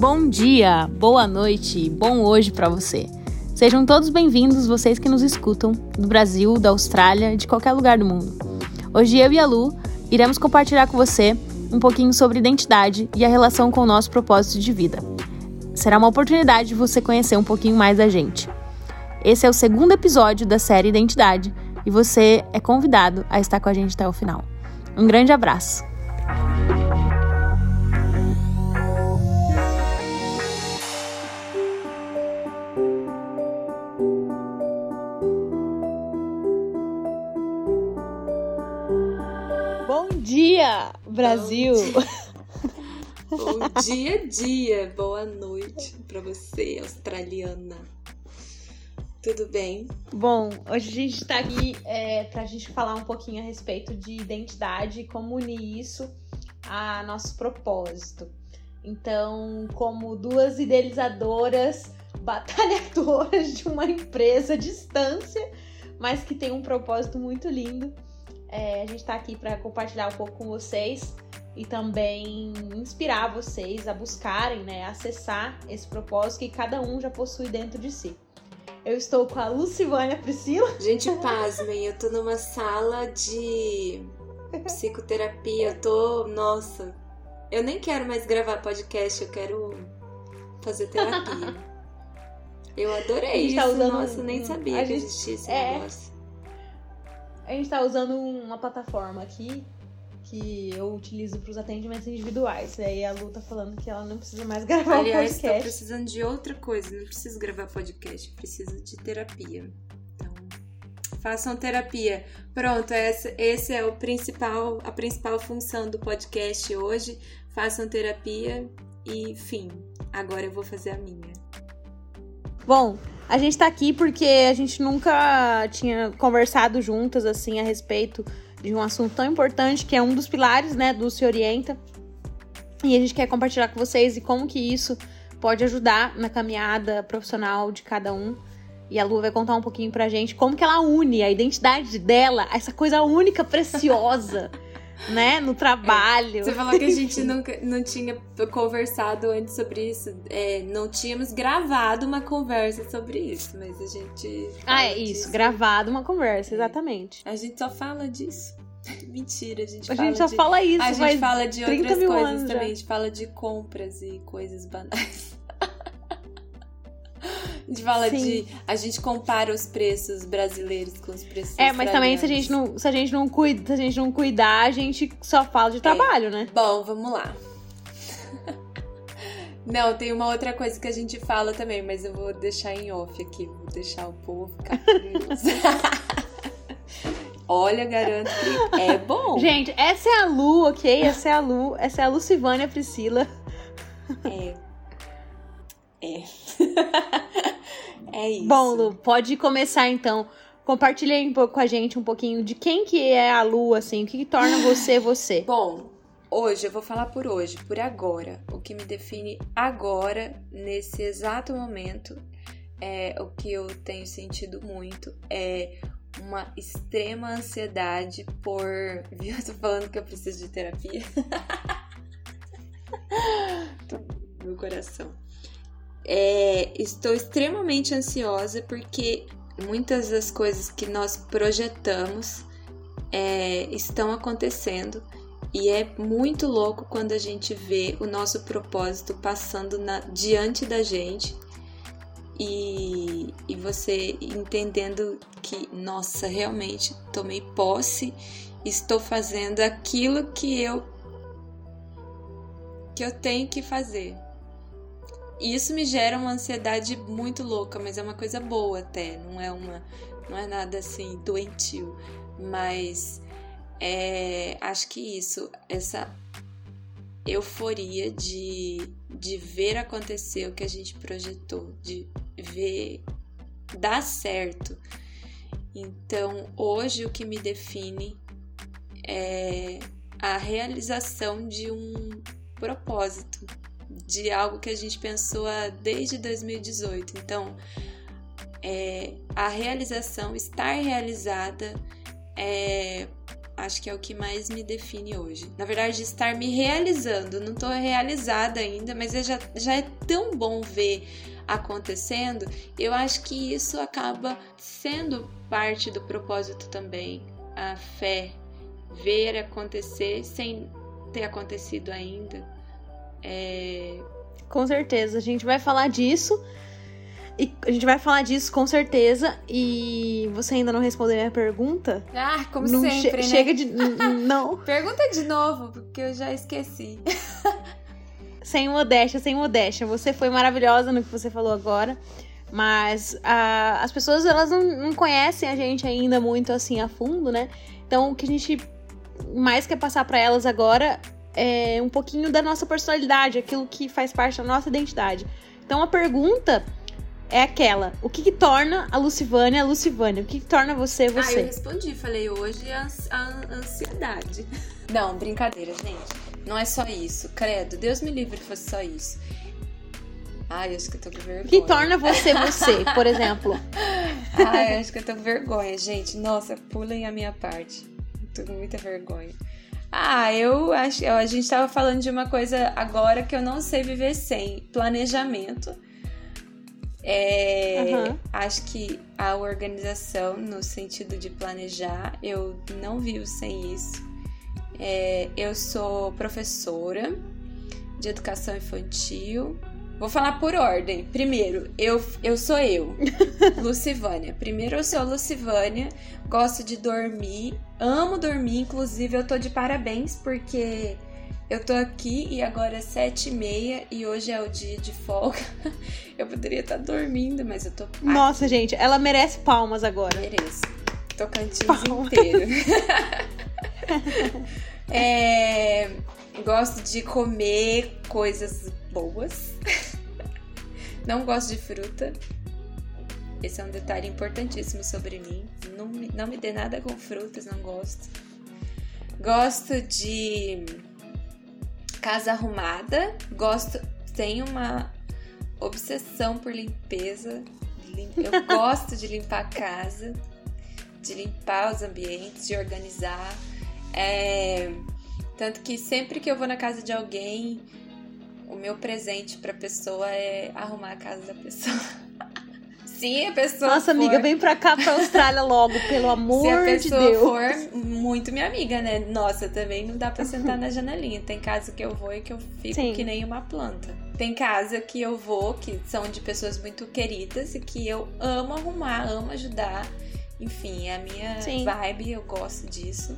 Bom dia, boa noite, bom hoje para você. Sejam todos bem-vindos, vocês que nos escutam, do Brasil, da Austrália, de qualquer lugar do mundo. Hoje eu e a Lu iremos compartilhar com você um pouquinho sobre identidade e a relação com o nosso propósito de vida. Será uma oportunidade de você conhecer um pouquinho mais da gente. Esse é o segundo episódio da série Identidade e você é convidado a estar com a gente até o final. Um grande abraço! Dia, Brasil! Bom dia, dia! Boa noite para você, australiana. Tudo bem? Bom, hoje a gente está aqui é, para a gente falar um pouquinho a respeito de identidade e como unir isso a nosso propósito. Então, como duas idealizadoras, batalhadoras de uma empresa à distância, mas que tem um propósito muito lindo, é, a gente está aqui para compartilhar um pouco com vocês e também inspirar vocês a buscarem, né, acessar esse propósito que cada um já possui dentro de si. Eu estou com a Lucivânia Priscila. Gente, pasmem, eu tô numa sala de psicoterapia. Eu tô. Nossa, eu nem quero mais gravar podcast, eu quero fazer terapia. Eu adorei isso. Tá usando Nossa, nem sabia que existia esse é... negócio. A gente tá usando uma plataforma aqui que eu utilizo para os atendimentos individuais. E aí a Lu tá falando que ela não precisa mais gravar Aliás, podcast. Aliás, tô precisando de outra coisa. Não preciso gravar podcast, preciso de terapia. Então, façam terapia. Pronto, essa, esse é o principal, a principal função do podcast hoje. Façam terapia e fim. Agora eu vou fazer a minha. Bom, a gente tá aqui porque a gente nunca tinha conversado juntas assim a respeito de um assunto tão importante que é um dos pilares, né, do Se Orienta. E a gente quer compartilhar com vocês e como que isso pode ajudar na caminhada profissional de cada um. E a Lu vai contar um pouquinho pra gente como que ela une a identidade dela, essa coisa única, preciosa, né, no trabalho. É, você falou que a gente nunca não tinha conversado antes sobre isso. É, não tínhamos gravado uma conversa sobre isso, mas a gente. Ah, é isso, disso. gravado uma conversa, exatamente. A gente só fala disso. Mentira, a gente a fala gente só de... fala isso. A gente fala de outras coisas também. A gente fala de compras e coisas banais. A gente fala Sim. de. A gente compara os preços brasileiros com os preços É, mas também se a gente não, se a gente não cuida, se a gente não cuidar, a gente só fala de é. trabalho, né? Bom, vamos lá. Não, tem uma outra coisa que a gente fala também, mas eu vou deixar em off aqui. Vou deixar o povo ficar. Olha, garanto que é bom. Gente, essa é a Lu, ok? Essa é a Lu. Essa é a Lucivânia Priscila. É. É. é isso. Bom, Lu, pode começar então. Compartilha aí um pouco com a gente um pouquinho de quem que é a Lu, assim, o que, que torna você você. Bom, hoje eu vou falar por hoje, por agora. O que me define agora, nesse exato momento, é o que eu tenho sentido muito é uma extrema ansiedade por. Viu? Eu tô falando que eu preciso de terapia. Meu coração. É, estou extremamente ansiosa porque muitas das coisas que nós projetamos é, estão acontecendo e é muito louco quando a gente vê o nosso propósito passando na, diante da gente e, e você entendendo que, nossa, realmente tomei posse, estou fazendo aquilo que eu que eu tenho que fazer. E isso me gera uma ansiedade muito louca, mas é uma coisa boa até, não é uma não é nada assim doentio, mas é, acho que isso, essa euforia de, de ver acontecer o que a gente projetou, de ver dar certo. Então, hoje o que me define é a realização de um propósito, de algo que a gente pensou desde 2018. Então, é, a realização, estar realizada, é, acho que é o que mais me define hoje. Na verdade, estar me realizando. Não tô realizada ainda, mas já, já é tão bom ver acontecendo. Eu acho que isso acaba sendo parte do propósito também. A fé, ver acontecer sem ter acontecido ainda. É... Com certeza, a gente vai falar disso. E a gente vai falar disso com certeza. E você ainda não respondeu minha pergunta? Ah, como não sempre, che né? Chega de. não. Pergunta de novo, porque eu já esqueci. sem modéstia, sem modéstia. Você foi maravilhosa no que você falou agora. Mas a, as pessoas, elas não, não conhecem a gente ainda muito assim a fundo, né? Então, o que a gente mais quer passar para elas agora é um pouquinho da nossa personalidade, aquilo que faz parte da nossa identidade. Então, a pergunta é aquela: o que, que torna a Lucivânia a Lucivânia? O que, que torna você você? Ah, eu respondi, falei hoje a, a ansiedade. Não, brincadeira, gente. Não é só isso. Credo, Deus me livre que fosse só isso. Ai, acho que eu tô com vergonha. O que torna você você, por exemplo? Ai, acho que eu tô com vergonha, gente. Nossa, pulem a minha parte. Tô com muita vergonha. Ah, eu acho. A gente tava falando de uma coisa agora que eu não sei viver sem: planejamento é, uhum. Acho que a organização, no sentido de planejar, eu não vivo sem isso. É, eu sou professora de educação infantil. Vou falar por ordem. Primeiro, eu, eu sou eu, Lucivânia. Primeiro, eu sou Lucivânia, gosto de dormir, amo dormir. Inclusive, eu tô de parabéns porque eu tô aqui e agora é sete e meia e hoje é o dia de folga. Eu poderia estar dormindo, mas eu tô. Aqui. Nossa, gente, ela merece palmas agora. Mereço. Tocantins Palma. inteiro. é, gosto de comer coisas boas. Não gosto de fruta. Esse é um detalhe importantíssimo sobre mim. Não, não me dê nada com frutas, não gosto. Gosto de casa arrumada, gosto, tenho uma obsessão por limpeza. Eu gosto de limpar a casa, de limpar os ambientes, de organizar. É, tanto que sempre que eu vou na casa de alguém, o meu presente para a pessoa é arrumar a casa da pessoa. Se a pessoa Nossa, for... amiga, vem pra cá, pra Austrália logo, pelo amor de Deus. Se a pessoa for muito minha amiga, né? Nossa, também não dá pra sentar na janelinha. Tem casa que eu vou e que eu fico Sim. que nem uma planta. Tem casa que eu vou, que são de pessoas muito queridas e que eu amo arrumar, amo ajudar. Enfim, é a minha Sim. vibe, eu gosto disso.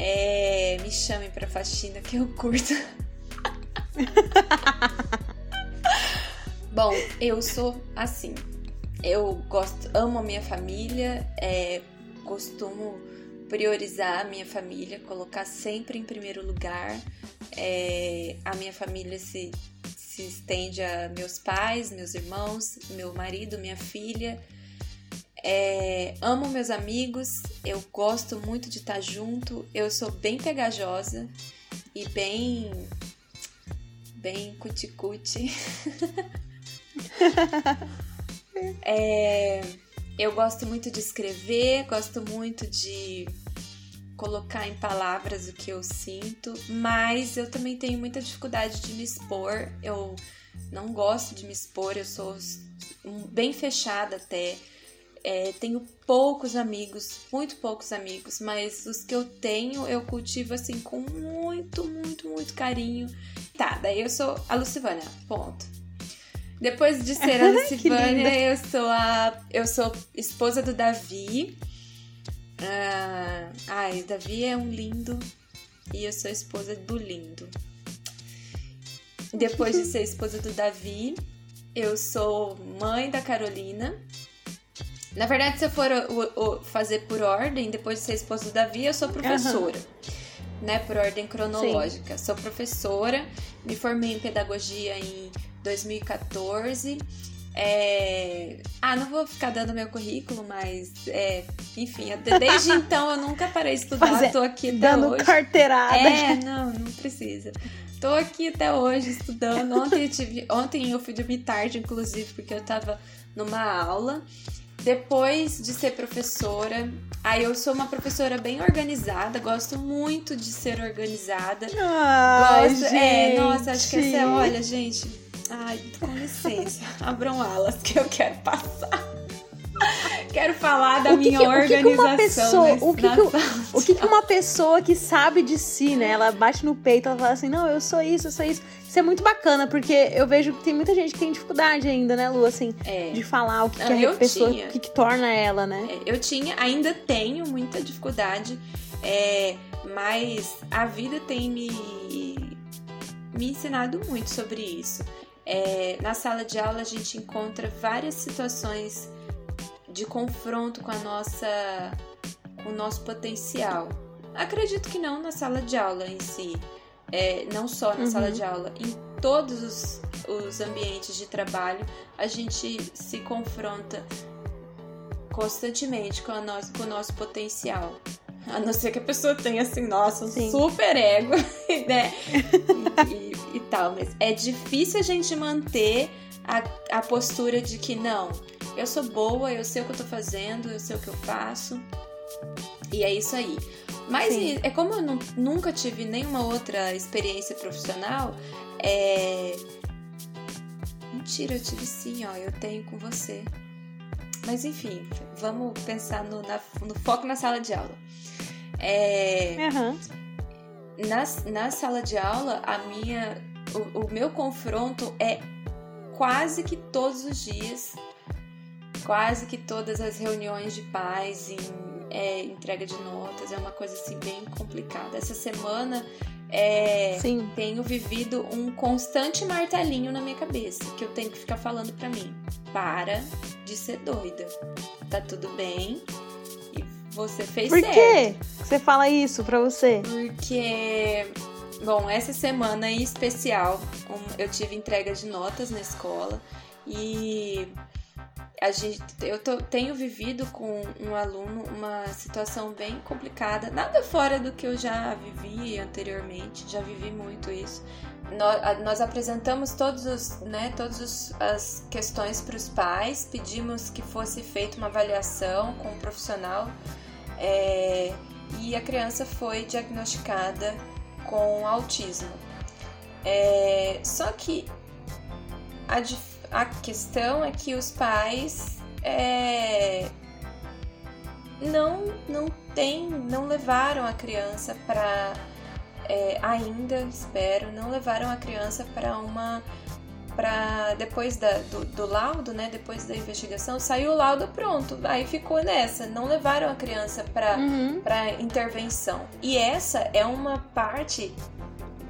É, me chamem pra faxina que eu curto. Bom, eu sou assim. Eu gosto, amo a minha família, é, costumo priorizar a minha família, colocar sempre em primeiro lugar. É, a minha família se, se estende a meus pais, meus irmãos, meu marido, minha filha. É, amo meus amigos, eu gosto muito de estar junto, eu sou bem pegajosa e bem. Bem cuticute. É, eu gosto muito de escrever, gosto muito de colocar em palavras o que eu sinto, mas eu também tenho muita dificuldade de me expor. Eu não gosto de me expor, eu sou bem fechada até. É, tenho poucos amigos, muito poucos amigos, mas os que eu tenho eu cultivo assim com muito, muito, muito carinho. Tá, daí eu sou a Lucivânia, ponto. Depois de ser a Lucivânia, eu sou a. Eu sou esposa do Davi. Ah, ai, Davi é um lindo. E eu sou esposa do lindo. Depois de ser esposa do Davi, eu sou mãe da Carolina. Na verdade, se eu for o, o, fazer por ordem, depois de ser esposa do Davi, eu sou professora. Uhum. Né, por ordem cronológica. Sim. Sou professora, me formei em pedagogia em 2014. É... Ah, não vou ficar dando meu currículo, mas é... enfim, desde então eu nunca parei de estudar, Fazer, tô aqui até dando hoje. carteirada. É, não, não precisa. Tô aqui até hoje estudando. Ontem eu, tive... Ontem eu fui dormir tarde, inclusive, porque eu tava numa aula. Depois de ser professora, aí eu sou uma professora bem organizada, gosto muito de ser organizada. Ai, gosto, gente. é, nossa, acho que essa é, olha, gente. Ai, com licença, abram alas que eu quero passar. Quero falar da que minha que- o que que organização. uma pessoa- o que que o- O que, que uma pessoa que sabe de si, né? Ela bate no peito, ela fala assim, não, eu sou isso, eu sou isso. Isso é muito bacana, porque eu vejo que tem muita gente que tem dificuldade ainda, né, Lu, assim, É. de falar o que, que Ah, a eu pessoa, tinha. o que, que torna ela, né? É, Eu tinha, ainda tenho muita dificuldade, é, mas a vida tem me, me ensinado muito sobre isso. É, na sala de aula a gente encontra várias situações de confronto com a nossa, com o nosso potencial. Acredito que não na sala de aula em si, é, não só na Uhum. sala de aula, em todos os, os ambientes de trabalho a gente se confronta constantemente com, a nosso, com o nosso potencial. A não ser que a pessoa tenha, assim, nossa, um Sim. super ego, né? E, e- e tal. Mas é difícil a gente manter a, a postura de que não, eu sou boa, eu sei o que eu tô fazendo, eu sei o que eu faço. E é isso aí. Mas Sim. é como eu nu- nunca tive nenhuma outra experiência profissional, é. Mentira, eu tive sim, ó, eu tenho com você. Mas enfim, vamos pensar no, na- no foco na sala de aula. É, Aham. na, na sala de aula, a minha, o, o meu confronto é quase que todos os dias, quase que todas as reuniões de pais em é, entrega de notas, é uma coisa assim bem complicada. Essa semana é, Sim. tenho vivido um constante martelinho na minha cabeça, que eu tenho que ficar falando pra mim. Para de ser doida. Tá tudo bem. E você fez Por certo. que você fala isso pra você? Porque, bom, essa semana em especial, eu tive entrega de notas na escola e a gente, eu tô- tenho vivido com um aluno uma situação bem complicada, nada fora do que eu já vivi anteriormente, já vivi muito isso. Nós, nós apresentamos todos os, né, todas os- as questões para os pais, pedimos que fosse feita uma avaliação com um profissional é, e a criança foi diagnosticada com autismo. É, só que a, dif- a questão é que os pais é, não não tem, não levaram a criança para ainda espero não levaram a criança para uma para depois da, do, do laudo, né? Depois da investigação saiu o laudo pronto, aí ficou nessa, não levaram a criança para Uhum. para intervenção. E essa é uma parte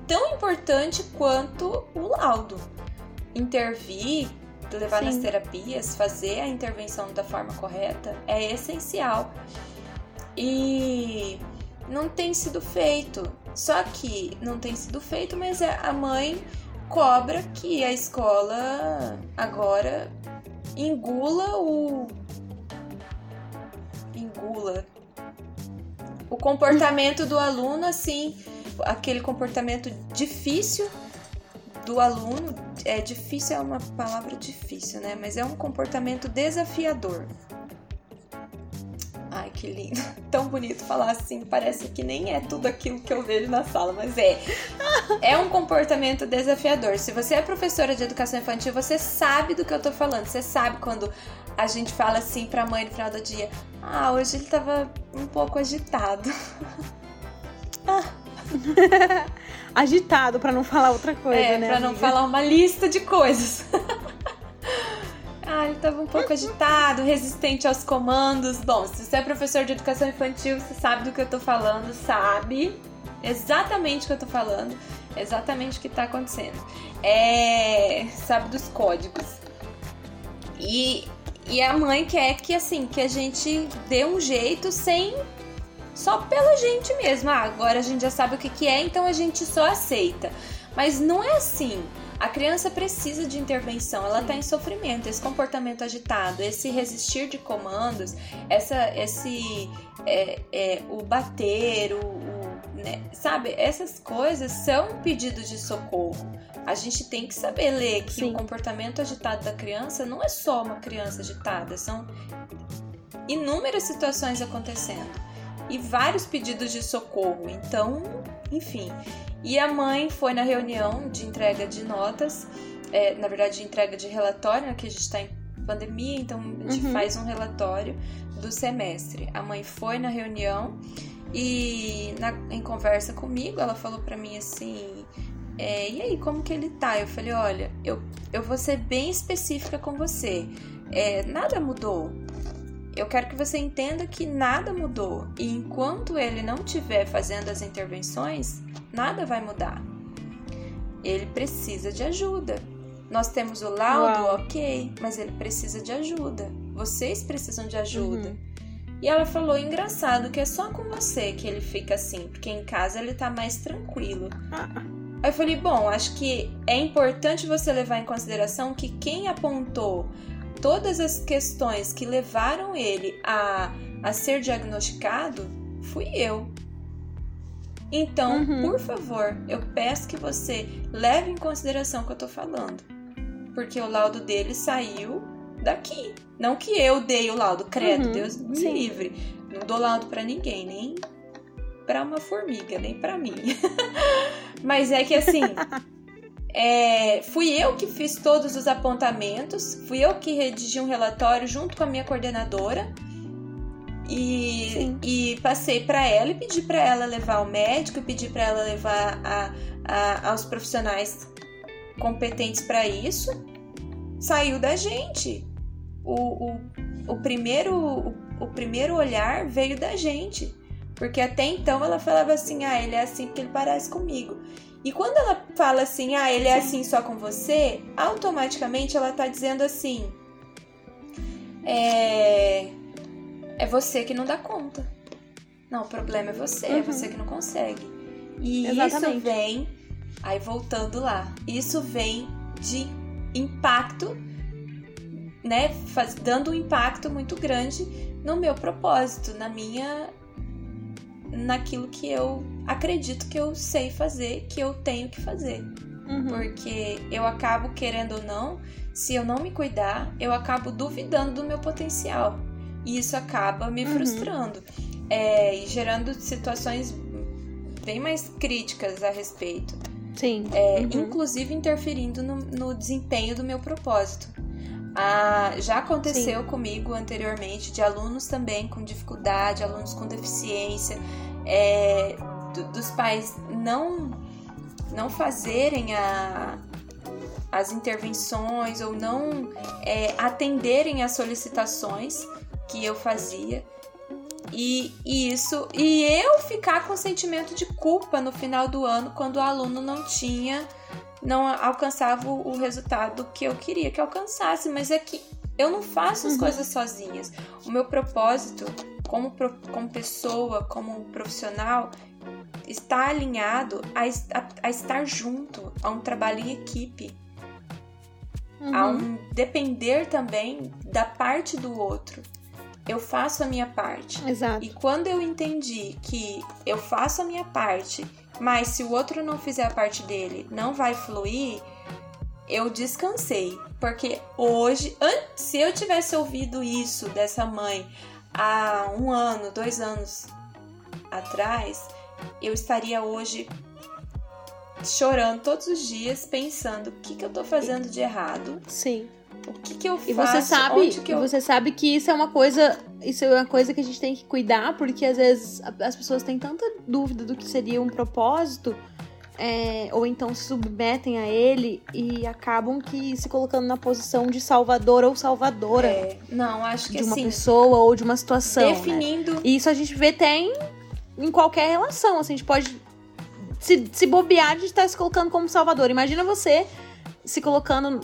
tão importante quanto o laudo. Intervir, levar nas Sim. terapias, fazer a intervenção da forma correta é essencial. E não tem sido feito. Só que não tem sido feito, mas é- a mãe cobra que a escola agora engula o engula o comportamento do aluno, assim, aquele comportamento difícil do aluno. É difícil, é uma palavra difícil, né? Mas é um comportamento desafiador. Ai, que lindo. Tão bonito falar assim. Parece que nem é tudo aquilo que eu vejo na sala, mas é. É um comportamento desafiador. Se você é professora de educação infantil, você sabe do que eu tô falando. Você sabe quando a gente fala assim pra mãe no final do dia: Ah, hoje ele tava um pouco agitado. Agitado, pra não falar outra coisa, é, né? pra não falar uma lista de coisas. ah, ele tava um pouco agitado, resistente aos comandos. Bom, se você é professor de educação infantil, você sabe do que eu tô falando, sabe exatamente o que eu tô falando, exatamente o que tá acontecendo. É, sabe dos códigos. E, e a mãe quer que assim, que a gente dê um jeito sem só pela gente mesmo. Ah, agora a gente já sabe o que, que é, então a gente só aceita. Mas não é assim. A criança precisa de intervenção, ela está em sofrimento. Esse comportamento agitado, esse resistir de comandos, essa, esse é, é, o bater, o, o né? Sabe, essas coisas são pedidos de socorro. A gente tem que saber ler que Sim. o comportamento agitado da criança não é só uma criança agitada, são inúmeras situações acontecendo e vários pedidos de socorro. Então, enfim. E a mãe foi na reunião de entrega de notas, é, na verdade, de entrega de relatório, né, que a gente está em pandemia, então a gente uhum. faz um relatório do semestre. A mãe foi na reunião e na, em conversa comigo, ela falou para mim assim: é, e aí, como que ele tá? Eu falei: olha, eu, eu vou ser bem específica com você. É, nada mudou. Eu quero que você entenda que nada mudou. E enquanto ele não estiver fazendo as intervenções, nada vai mudar. Ele precisa de ajuda. Nós temos o laudo, Uau. ok, mas ele precisa de ajuda. Vocês precisam de ajuda. Uhum. E ela falou: engraçado que é só com você que ele fica assim, porque em casa ele tá mais tranquilo. Ah. Aí eu falei: bom, acho que é importante você levar em consideração que quem apontou todas as questões que levaram ele a, a ser diagnosticado fui eu. Então, uhum. por favor, eu peço que você leve em consideração o que eu tô falando. Porque o laudo dele saiu daqui. Não que eu dei o laudo, credo, uhum. Deus me Sim. livre. Não dou laudo para ninguém, nem para uma formiga, nem para mim. Mas é que assim, é, fui eu que fiz todos os apontamentos, fui eu que redigi um relatório junto com a minha coordenadora e, e passei para ela e pedi para ela levar o médico, pedi para ela levar a, a, aos profissionais competentes para isso. Saiu da gente. O, o, o, primeiro, o, o primeiro olhar veio da gente. Porque até então ela falava assim: ah, ele é assim porque ele parece comigo. E quando ela fala assim, ah, ele é assim só com você, automaticamente ela tá dizendo assim: é, é você que não dá conta. Não, o problema é você, é uhum. é você que não consegue. E Exatamente. isso vem, aí voltando lá, isso vem de impacto, né? Faz, dando um impacto muito grande no meu propósito, na minha. Naquilo que eu acredito que eu sei fazer, que eu tenho que fazer. Uhum. Porque eu acabo, querendo ou não, se eu não me cuidar, eu acabo duvidando do meu potencial. E isso acaba me uhum. frustrando é, e gerando situações bem mais críticas a respeito. Sim. É, uhum. Inclusive interferindo no, no, desempenho do meu propósito. Ah, já aconteceu Sim. comigo anteriormente de alunos também com dificuldade, alunos com deficiência, é, do, dos pais não não fazerem a, as intervenções ou não é, atenderem às solicitações que eu fazia. E, e, isso e eu ficar com sentimento de culpa no final do ano quando o aluno não tinha não alcançava o, resultado que eu queria que alcançasse mas é que eu não faço as uhum. coisas sozinhas o meu propósito como, como pessoa como profissional está alinhado a, a, a estar junto, a um trabalho em equipe, uhum. a um depender também da parte do outro. Eu faço a minha parte. Exato. E quando eu entendi que eu faço a minha parte, mas se o outro não fizer a parte dele, não vai fluir, eu descansei. Porque hoje, se eu tivesse ouvido isso dessa mãe há um ano, dois anos atrás, eu estaria hoje chorando todos os dias, pensando o que, que eu tô fazendo de errado. Sim. O que, que eu faço? E você sabe, que eu... você sabe que isso é uma coisa, isso é uma coisa que a gente tem que cuidar, porque às vezes as pessoas têm tanta dúvida do que seria um propósito, é, ou então se submetem a ele e acabam que se colocando na posição de salvador ou salvadora. É, não, acho que de uma assim, pessoa ou de uma situação. Né? Definindo. Né? E isso a gente vê tem em qualquer relação. Assim, a gente pode se, se bobear de estar se colocando como salvador. Imagina você se colocando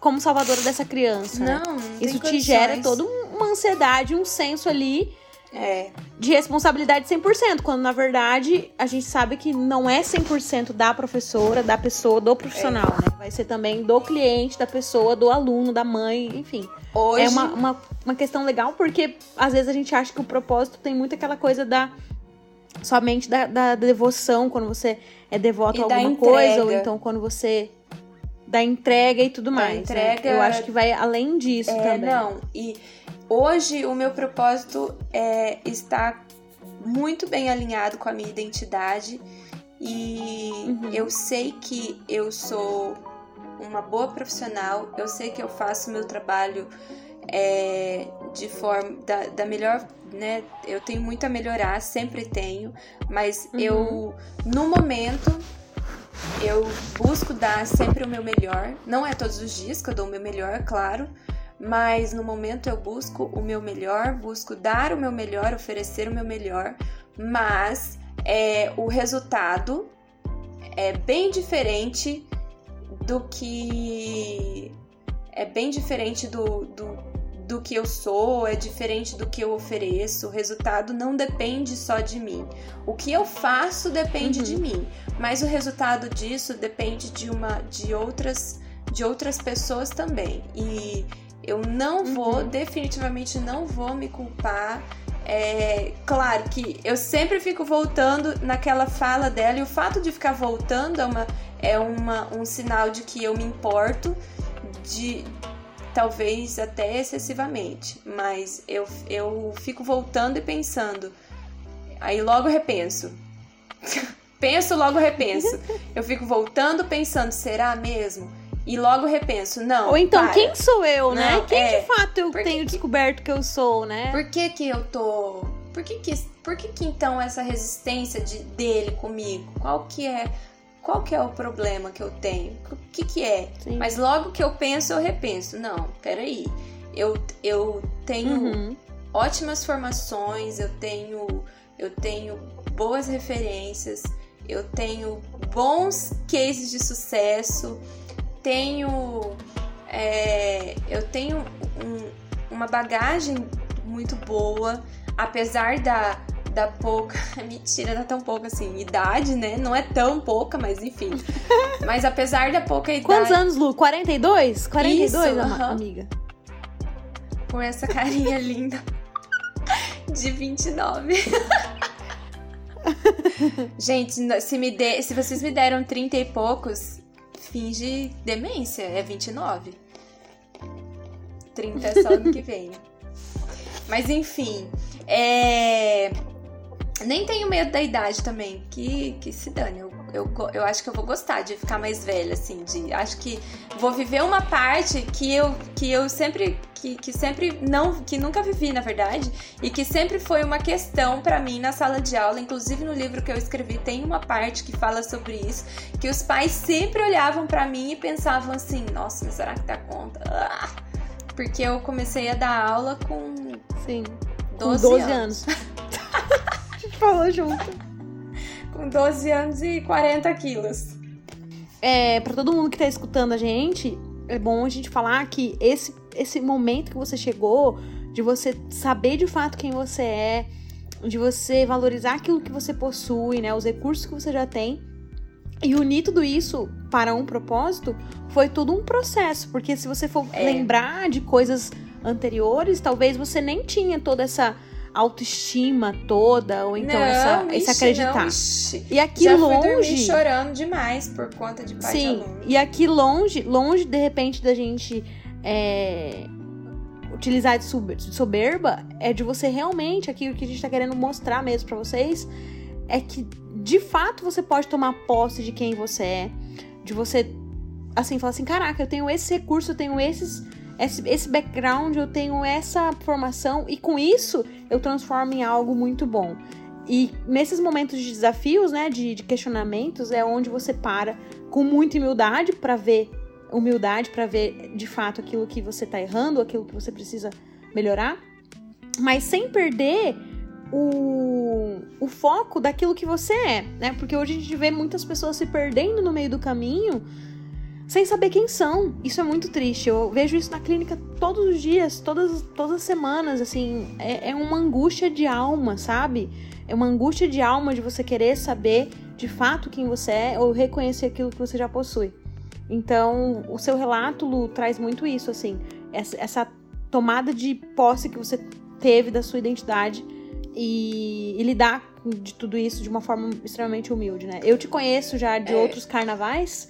como salvadora dessa criança. Não, não Isso te gera toda uma ansiedade, um senso ali é. de responsabilidade 100%, quando na verdade a gente sabe que não é 100% da professora, da pessoa, do profissional, é. né? Vai ser também do cliente, da pessoa, do aluno, da mãe, enfim. Hoje... É uma, uma, uma questão legal porque às vezes a gente acha que o propósito tem muito aquela coisa da somente da, da devoção, quando você é devoto E a alguma coisa, ou então quando você dá entrega e tudo mais. né? entrega- Eu acho que vai além disso É, também. não. E hoje o meu propósito é estar muito bem alinhado com a minha identidade e Uhum. eu sei que eu sou uma boa profissional, eu sei que eu faço meu trabalho é, de forma da, da melhor, né? Eu tenho muito a melhorar, sempre tenho, mas Uhum. eu no momento eu busco dar sempre o meu melhor. Não é todos os dias que eu dou o meu melhor, claro, mas no momento eu busco o meu melhor, busco dar o meu melhor, oferecer o meu melhor, mas é, o resultado é bem diferente do que é bem diferente do, do, do que eu sou, é diferente do que eu ofereço. O resultado não depende só de mim. O que eu faço depende Uhum. de mim, mas o resultado disso depende de uma de outras de outras pessoas também. E eu não vou, Uhum. definitivamente não vou me culpar. É, claro que eu sempre fico voltando naquela fala dela, e o fato de ficar voltando é, uma, é uma, um sinal de que eu me importo, de talvez até excessivamente, mas eu, eu fico voltando e pensando, aí logo repenso. Penso, logo repenso. Eu fico voltando pensando, será mesmo? E logo repenso, não. Ou então, para. quem sou eu, né? Não, Quem é. de fato eu tenho que- descoberto que eu sou, né? Por que que eu tô... Por que que, por que que então essa resistência de, dele comigo? Qual que é... Qual que é o problema que eu tenho? O que que é? Sim. Mas logo que eu penso, eu repenso. Não, peraí. Eu, eu tenho Uhum. ótimas formações, eu tenho, eu tenho boas referências, eu tenho bons cases de sucesso, tenho, é, eu tenho um- uma bagagem muito boa, apesar da, da pouca, mentira, não é tão pouca assim, idade, né? Não é tão pouca, mas enfim. Mas apesar da pouca idade. Quantos anos, Lu? 42? 42, Isso, ama- aham. amiga? com essa carinha linda de 29. Gente, se, me de, se vocês me deram 30 e poucos, finge demência, é 29. 30 é só ano que vem. Mas enfim, é... nem tenho medo da idade também, que, que se dane. Eu, eu, eu acho que eu vou gostar de ficar mais velha, assim, de acho que vou viver uma parte que eu, que eu sempre que, que sempre não que nunca vivi na verdade e que sempre foi uma questão pra mim na sala de aula inclusive no livro que eu escrevi tem uma parte que fala sobre isso que os pais sempre olhavam pra mim e pensavam assim nossa mas será que dá conta Ah! porque eu comecei a dar aula com Sim. 12, Com 12 anos. anos. falou junto. com 12 anos e 40 quilos É, pra todo mundo que tá escutando a gente, é bom a gente falar que esse, esse momento que você chegou, de você saber de fato quem você é, de você valorizar aquilo que você possui, né? Os recursos que você já tem. E unir tudo isso para um propósito foi todo um processo. Porque se você for É. lembrar de coisas anteriores, talvez você nem tinha toda essa autoestima toda, ou então não, essa, ixi, esse acreditar. não, ixi. E aqui Já longe. chorando demais por conta de pai de Sim, aluno. e aqui longe, longe de repente da gente é, utilizar de sober- de soberba, é de você realmente, aquilo que a gente tá querendo mostrar mesmo pra vocês, é que de fato você pode tomar posse de quem você é, de você, assim, falar assim: caraca, eu tenho esse recurso, eu tenho esses. Esse, esse background, eu tenho essa formação, e com isso eu transformo em algo muito bom. E nesses momentos de desafios, né, de, de questionamentos, é onde você para com muita humildade para ver humildade para ver de fato aquilo que você tá errando, aquilo que você precisa melhorar, mas sem perder o, o foco daquilo que você é, né? Porque hoje a gente vê muitas pessoas se perdendo no meio do caminho sem saber quem são. Isso é muito triste. Eu vejo isso na clínica todos os dias, todas, todas as semanas, assim, é, é uma angústia de alma, sabe? É uma angústia de alma de você querer saber de fato quem você é ou reconhecer aquilo que você já possui. Então, o seu relato, Lu, traz muito isso, assim, essa, essa tomada de posse que você teve da sua identidade e, e lidar de tudo isso de uma forma extremamente humilde, né? Eu te conheço já de é. outros carnavais,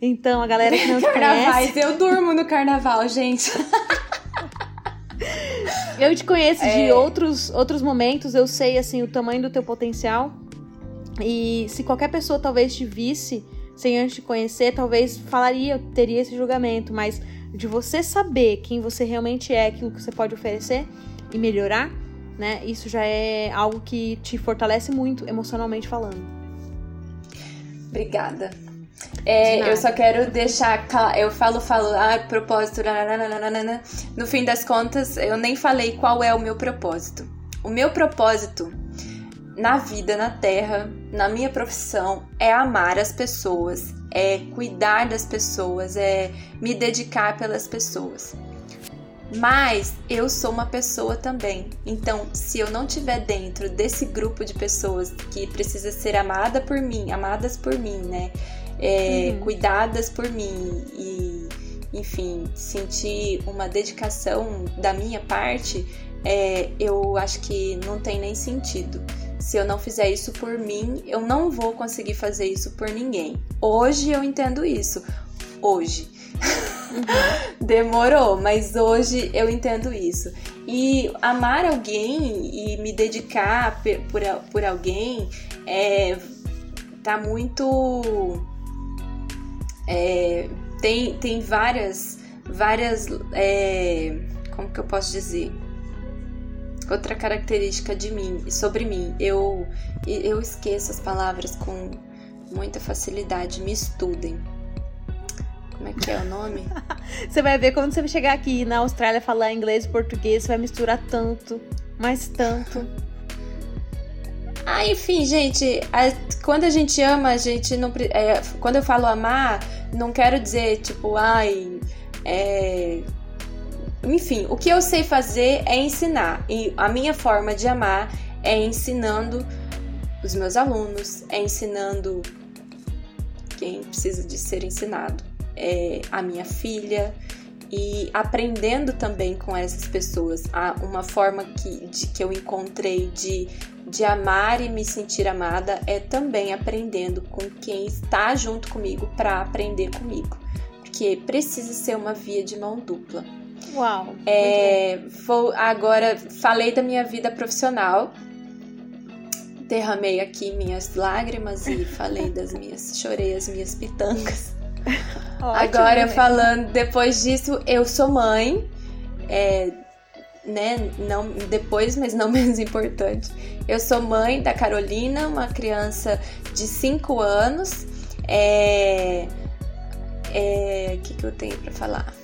então a galera que não Carnavais, conhece... eu durmo no carnaval, gente. eu te conheço é. de outros, outros momentos, eu sei, assim, o tamanho do teu potencial. E se qualquer pessoa talvez te visse sem antes te conhecer, talvez falaria, teria esse julgamento, mas de você saber quem você realmente é, aquilo que você pode oferecer e melhorar, né? Isso já é algo que te fortalece muito emocionalmente falando. Obrigada. É, eu só quero deixar eu falo, falo, ah, propósito, nananana. no fim das contas, eu nem falei qual é o meu propósito. O meu propósito na vida, na terra, na minha profissão, é amar as pessoas, é cuidar das pessoas, é me dedicar pelas pessoas. Mas eu sou uma pessoa também. Então, se eu não estiver dentro desse grupo de pessoas que precisa ser amada por mim, amadas por mim, né? É, uhum. Cuidadas por mim e, enfim, sentir uma dedicação da minha parte, é, eu acho que não tem nem sentido. Se eu não fizer isso por mim, eu não vou conseguir fazer isso por ninguém. Hoje eu entendo isso. Hoje. Uhum. Demorou, mas hoje eu entendo isso. E amar alguém e me dedicar por, por alguém é, tá muito. É, tem, tem várias. várias é, como que eu posso dizer? outra característica de mim, sobre mim, eu, eu esqueço as palavras com muita facilidade. Me estudem. Como é que é o nome? você vai ver quando você chegar aqui na Austrália falar inglês e português, você vai misturar tanto, mas tanto. Ah, enfim, gente, a, quando a gente ama, a gente não. É, quando eu falo amar, não quero dizer tipo, ai, é, enfim, o que eu sei fazer é ensinar. E a minha forma de amar é ensinando os meus alunos, é ensinando quem precisa de ser ensinado, é a minha filha e aprendendo também com essas pessoas. Uma forma que, de, que eu encontrei de, de amar e me sentir amada é também aprendendo com quem está junto comigo para aprender comigo, porque precisa ser uma via de mão dupla. Uau! É, vou agora falei da minha vida profissional. Derramei aqui minhas lágrimas e falei das minhas, chorei as minhas pitangas. Ótimo, agora né? falando, depois disso, eu sou mãe. É, né, não depois, mas não menos importante. Eu sou mãe da Carolina, uma criança de 5 anos. É, é, que, que eu tenho para falar?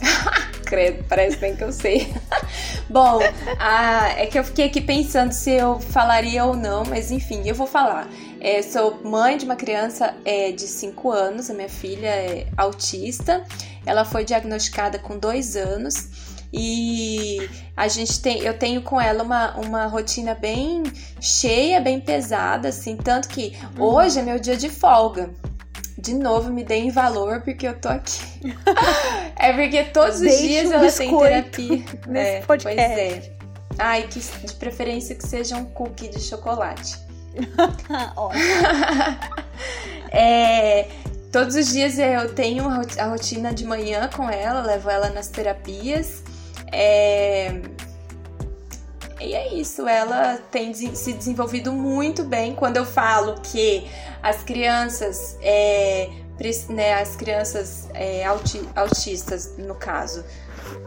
Credo, parece bem que eu sei. Bom, a, é que eu fiquei aqui pensando se eu falaria ou não, mas enfim, eu vou falar. É, sou mãe de uma criança é, de 5 anos, a minha filha é autista. Ela foi diagnosticada com 2 anos e a gente tem, eu tenho com ela uma, uma rotina bem cheia, bem pesada, assim, tanto que uhum. hoje é meu dia de folga de novo, me deem valor porque eu tô aqui. é porque todos os dias um ela tem terapia. Nesse é, podcast. Pois é. Ai, que, de preferência que seja um cookie de chocolate. é, todos os dias eu tenho a rotina de manhã com ela, levo ela nas terapias. É, e é isso, ela tem se desenvolvido muito bem. Quando eu falo que as crianças, é, né, as crianças é, auti autistas, no caso,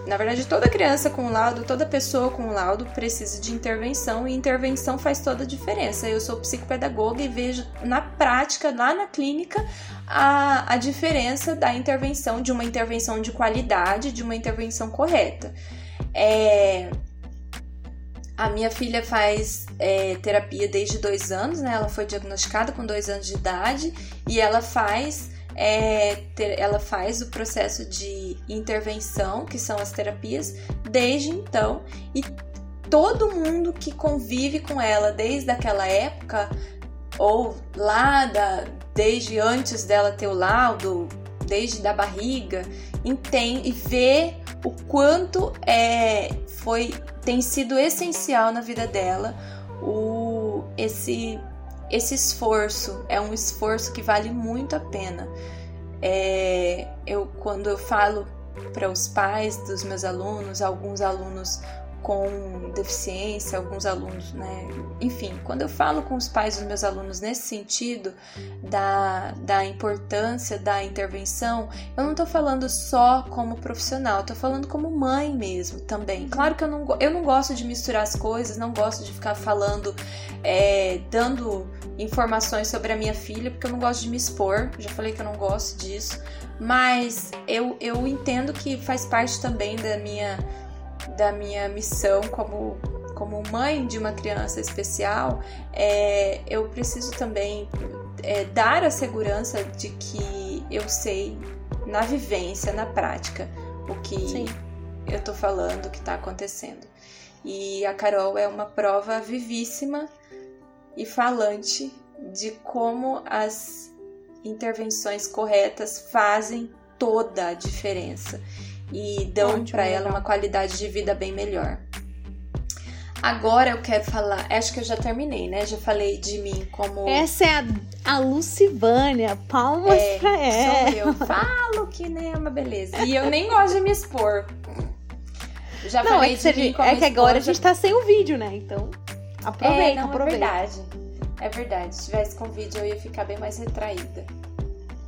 na verdade, toda criança com laudo, toda pessoa com laudo precisa de intervenção e intervenção faz toda a diferença. Eu sou psicopedagoga e vejo na prática, lá na clínica, a, a diferença da intervenção, de uma intervenção de qualidade, de uma intervenção correta. É, a minha filha faz é, terapia desde dois anos, né? Ela foi diagnosticada com dois anos de idade e ela faz é, ter, ela faz o processo de intervenção, que são as terapias, desde então. E todo mundo que convive com ela desde aquela época, ou lá da, desde antes dela ter o laudo, desde da barriga, entende e vê o quanto é, foi tem sido essencial na vida dela o esse esse esforço é um esforço que vale muito a pena. É, eu quando eu falo para os pais dos meus alunos, alguns alunos com deficiência, alguns alunos, né? Enfim, quando eu falo com os pais dos meus alunos nesse sentido da, da importância da intervenção, eu não estou falando só como profissional, estou falando como mãe mesmo também. Claro que eu não, eu não gosto de misturar as coisas, não gosto de ficar falando, é, dando informações sobre a minha filha, porque eu não gosto de me expor, já falei que eu não gosto disso, mas eu, eu entendo que faz parte também da minha da minha missão como, como mãe de uma criança especial, é, eu preciso também é, dar a segurança de que eu sei na vivência, na prática, o que Sim. eu tô falando, o que tá acontecendo. E a Carol é uma prova vivíssima e falante de como as intervenções corretas fazem toda a diferença e dão para ela uma qualidade de vida bem melhor. Agora eu quero falar, acho que eu já terminei, né? Já falei de mim como. Essa é a, a Lucivânia, palmas é, pra ela. Sou eu. Falo que nem é uma beleza. E eu nem gosto de me expor. Já não, falei é que, de mim como É que agora a gente tá sem o vídeo, né? Então, aproveita, é, não, aproveita. É verdade. É verdade. Se tivesse com vídeo eu ia ficar bem mais retraída.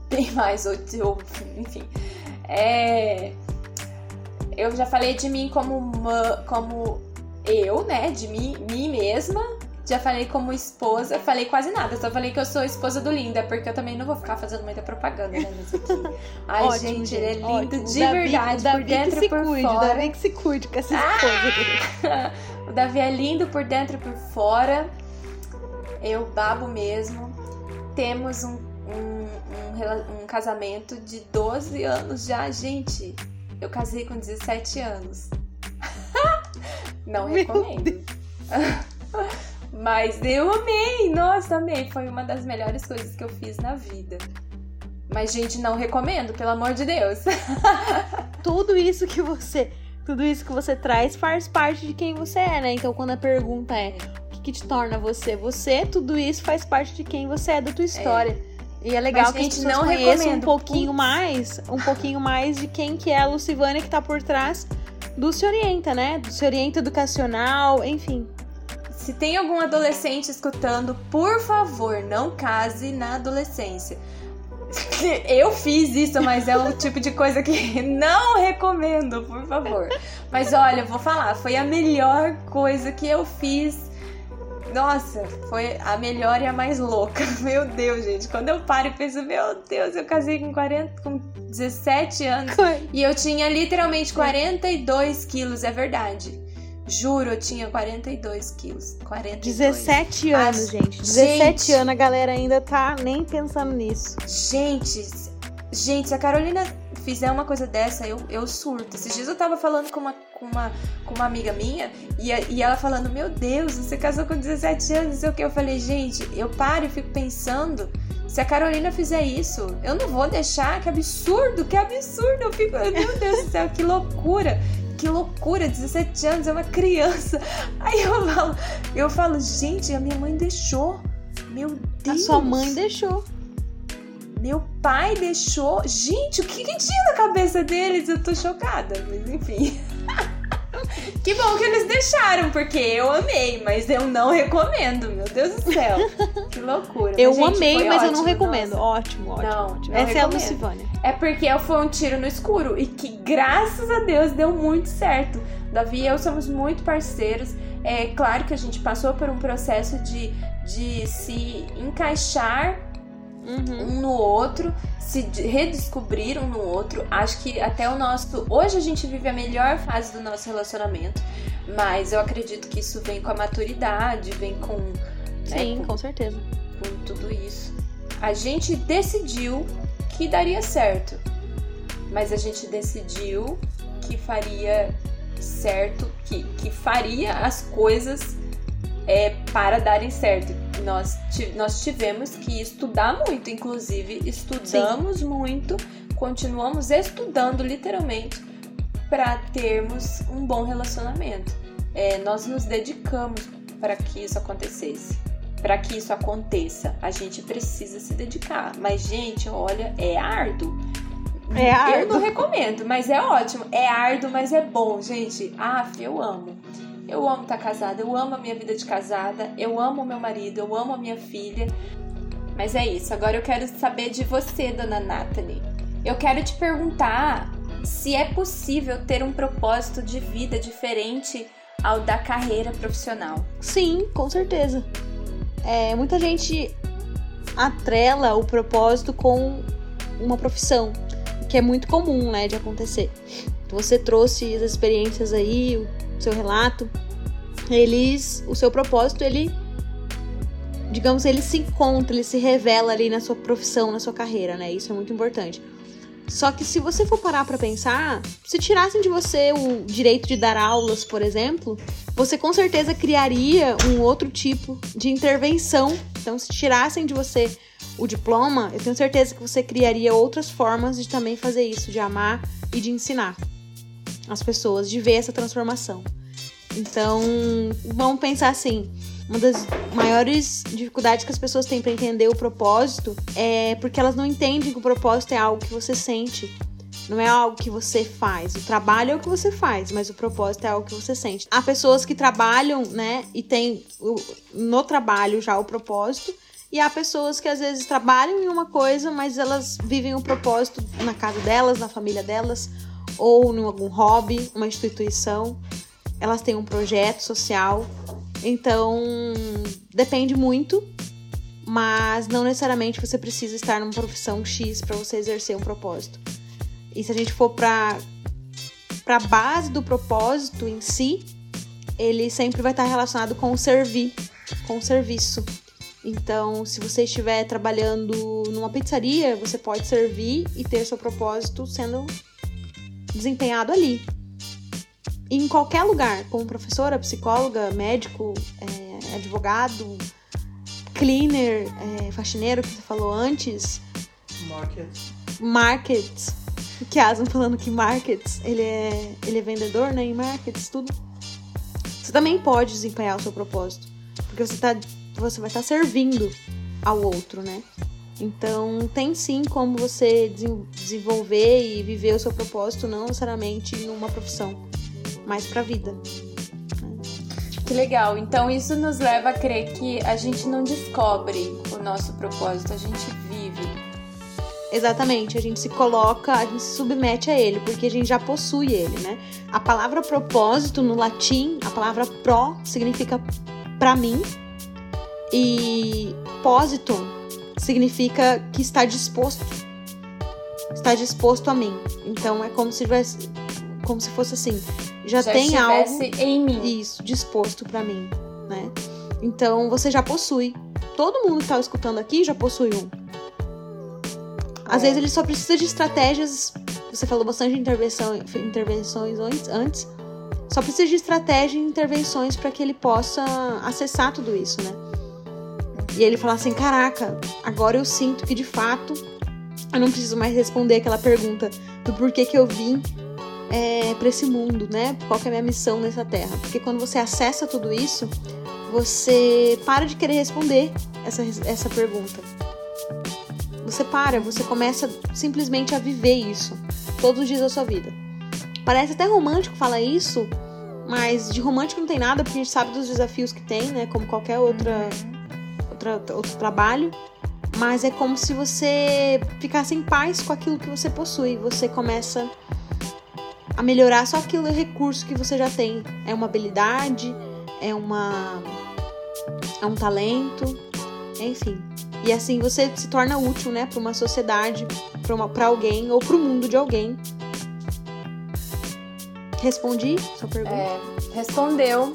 Bem mais, ou, enfim. É eu já falei de mim como uma, como eu, né, de mim, mim mesma. Já falei como esposa, falei quase nada, só falei que eu sou esposa do Linda, porque eu também não vou ficar fazendo muita propaganda, né, aqui. Ai, ótimo, gente, ele é lindo ótimo. de Davi, verdade, por dentro e por cuide, fora. O Davi que se cuide com essa esposa ah! o Davi é lindo por dentro e por fora. Eu babo mesmo. Temos um, um, um, um casamento de 12 anos já, gente. Eu casei com 17 anos. Não recomendo. Mas eu amei, nossa, amei. Foi uma das melhores coisas que eu fiz na vida. Mas, gente, não recomendo, pelo amor de Deus. tudo isso que você. Tudo isso que você traz faz parte de quem você é, né? Então, quando a pergunta é o que, que te torna você você, tudo isso faz parte de quem você é, da tua história. É. E é legal Mas, que a gente não conheçam um pouquinho Putz. mais, um pouquinho mais de quem que é a Lucivânia que tá por trás do Se Orienta, né? Do Se Orienta Educacional, enfim. Se tem algum adolescente escutando, por favor, não case na adolescência. Eu fiz isso, mas é um tipo de coisa que não recomendo, por favor. Mas olha, eu vou falar, foi a melhor coisa que eu fiz nossa, foi a melhor e a mais louca. Meu Deus, gente. Quando eu paro e penso, meu Deus, eu casei com 40, com 17 anos. E eu tinha literalmente 42 quilos, é verdade. Juro, eu tinha 42 quilos. 42. 17 anos, As... gente. 17 gente... anos, a galera ainda tá nem pensando nisso. Gente, gente, se a Carolina fizer uma coisa dessa, eu, eu surto. Esses dias eu tava falando com uma, com uma, com uma amiga minha e, e ela falando: Meu Deus, você casou com 17 anos, não sei o que. Eu falei: Gente, eu paro e fico pensando. Se a Carolina fizer isso, eu não vou deixar. Que absurdo, que absurdo. Eu fico, meu Deus do céu, que loucura que loucura, 17 anos, é uma criança. Aí eu falo, eu falo, gente, a minha mãe deixou. Meu Deus. A sua mãe deixou. Meu pai deixou. Gente, o que, que tinha na cabeça deles? Eu tô chocada, mas enfim. que bom que eles deixaram, porque eu amei, mas eu não recomendo, meu Deus do céu. Que loucura. Eu mas, gente, amei, mas ótimo, eu não recomendo. Nossa. Ótimo, ótimo. Não, ótimo. Essa é a Lucivânia. É porque foi um tiro no escuro e que, graças a Deus, deu muito certo. Davi e eu somos muito parceiros. É claro que a gente passou por um processo de, de se encaixar uhum. um no outro, se redescobrir um no outro. Acho que até o nosso. Hoje a gente vive a melhor fase do nosso relacionamento, mas eu acredito que isso vem com a maturidade, vem com. Né, Sim, com, com certeza. Com tudo isso. A gente decidiu que daria certo, mas a gente decidiu que faria certo, que, que faria as coisas é, para darem certo nós, nós tivemos que estudar muito, inclusive estudamos Sim. muito, continuamos estudando literalmente para termos um bom relacionamento. É, nós nos dedicamos para que isso acontecesse. para que isso aconteça? A gente precisa se dedicar. Mas, gente, olha, é árduo. É árduo. Eu não recomendo, mas é ótimo. É árduo, mas é bom, gente. Ah, eu amo. Eu amo estar casada, eu amo a minha vida de casada, eu amo meu marido, eu amo a minha filha. Mas é isso. Agora eu quero saber de você, dona Nathalie. Eu quero te perguntar se é possível ter um propósito de vida diferente ao da carreira profissional. Sim, com certeza. É, muita gente atrela o propósito com uma profissão, que é muito comum, né, de acontecer. Você trouxe as experiências aí, seu relato. Eles, o seu propósito, ele digamos, ele se encontra, ele se revela ali na sua profissão, na sua carreira, né? Isso é muito importante. Só que se você for parar para pensar, se tirassem de você o direito de dar aulas, por exemplo, você com certeza criaria um outro tipo de intervenção. Então, se tirassem de você o diploma, eu tenho certeza que você criaria outras formas de também fazer isso, de amar e de ensinar as pessoas, de ver essa transformação. Então, vamos pensar assim: uma das maiores dificuldades que as pessoas têm para entender o propósito é porque elas não entendem que o propósito é algo que você sente. Não é algo que você faz. O trabalho é o que você faz, mas o propósito é algo que você sente. Há pessoas que trabalham, né, e tem no trabalho já o propósito, e há pessoas que às vezes trabalham em uma coisa, mas elas vivem o propósito na casa delas, na família delas, ou em algum hobby, uma instituição. Elas têm um projeto social então, depende muito, mas não necessariamente você precisa estar numa profissão X para você exercer um propósito. E se a gente for para para base do propósito em si, ele sempre vai estar relacionado com o servir, com o serviço. Então, se você estiver trabalhando numa pizzaria, você pode servir e ter seu propósito sendo desempenhado ali em qualquer lugar, como professora, psicóloga, médico, é, advogado, cleaner, é, faxineiro que você falou antes. Markets. Markets. Que Asam falando que markets, ele é, ele é vendedor, né? Em markets, tudo. Você também pode desempenhar o seu propósito. Porque você, tá, você vai estar tá servindo ao outro, né? Então, tem sim como você desenvolver e viver o seu propósito, não necessariamente numa profissão mais para a vida. Que legal. Então isso nos leva a crer que a gente não descobre o nosso propósito, a gente vive. Exatamente, a gente se coloca, a gente se submete a ele, porque a gente já possui ele, né? A palavra propósito no latim, a palavra pro significa para mim e positum significa que está disposto. Está disposto a mim. Então é como se tivesse como se fosse assim, já, já tem algo em mim. isso disposto para mim, né? Então você já possui. Todo mundo que tá escutando aqui já possui um. Às é. vezes ele só precisa de estratégias. Você falou bastante de intervenção, intervenções antes. Só precisa de estratégia e intervenções para que ele possa acessar tudo isso, né? E ele falar assim: caraca, agora eu sinto que de fato eu não preciso mais responder aquela pergunta do porquê que eu vim é, para esse mundo, né? Qual é a minha missão nessa terra? Porque quando você acessa tudo isso, você para de querer responder essa, essa pergunta. Você para, você começa simplesmente a viver isso todos os dias da sua vida. Parece até romântico falar isso, mas de romântico não tem nada, porque a gente sabe dos desafios que tem, né? Como qualquer outra, outra outro trabalho. Mas é como se você ficasse em paz com aquilo que você possui. Você começa a melhorar só aquilo é recurso que você já tem. É uma habilidade, é uma é um talento, enfim. E assim você se torna útil, né, para uma sociedade, para alguém ou para o mundo de alguém. Respondi sua pergunta? É, respondeu.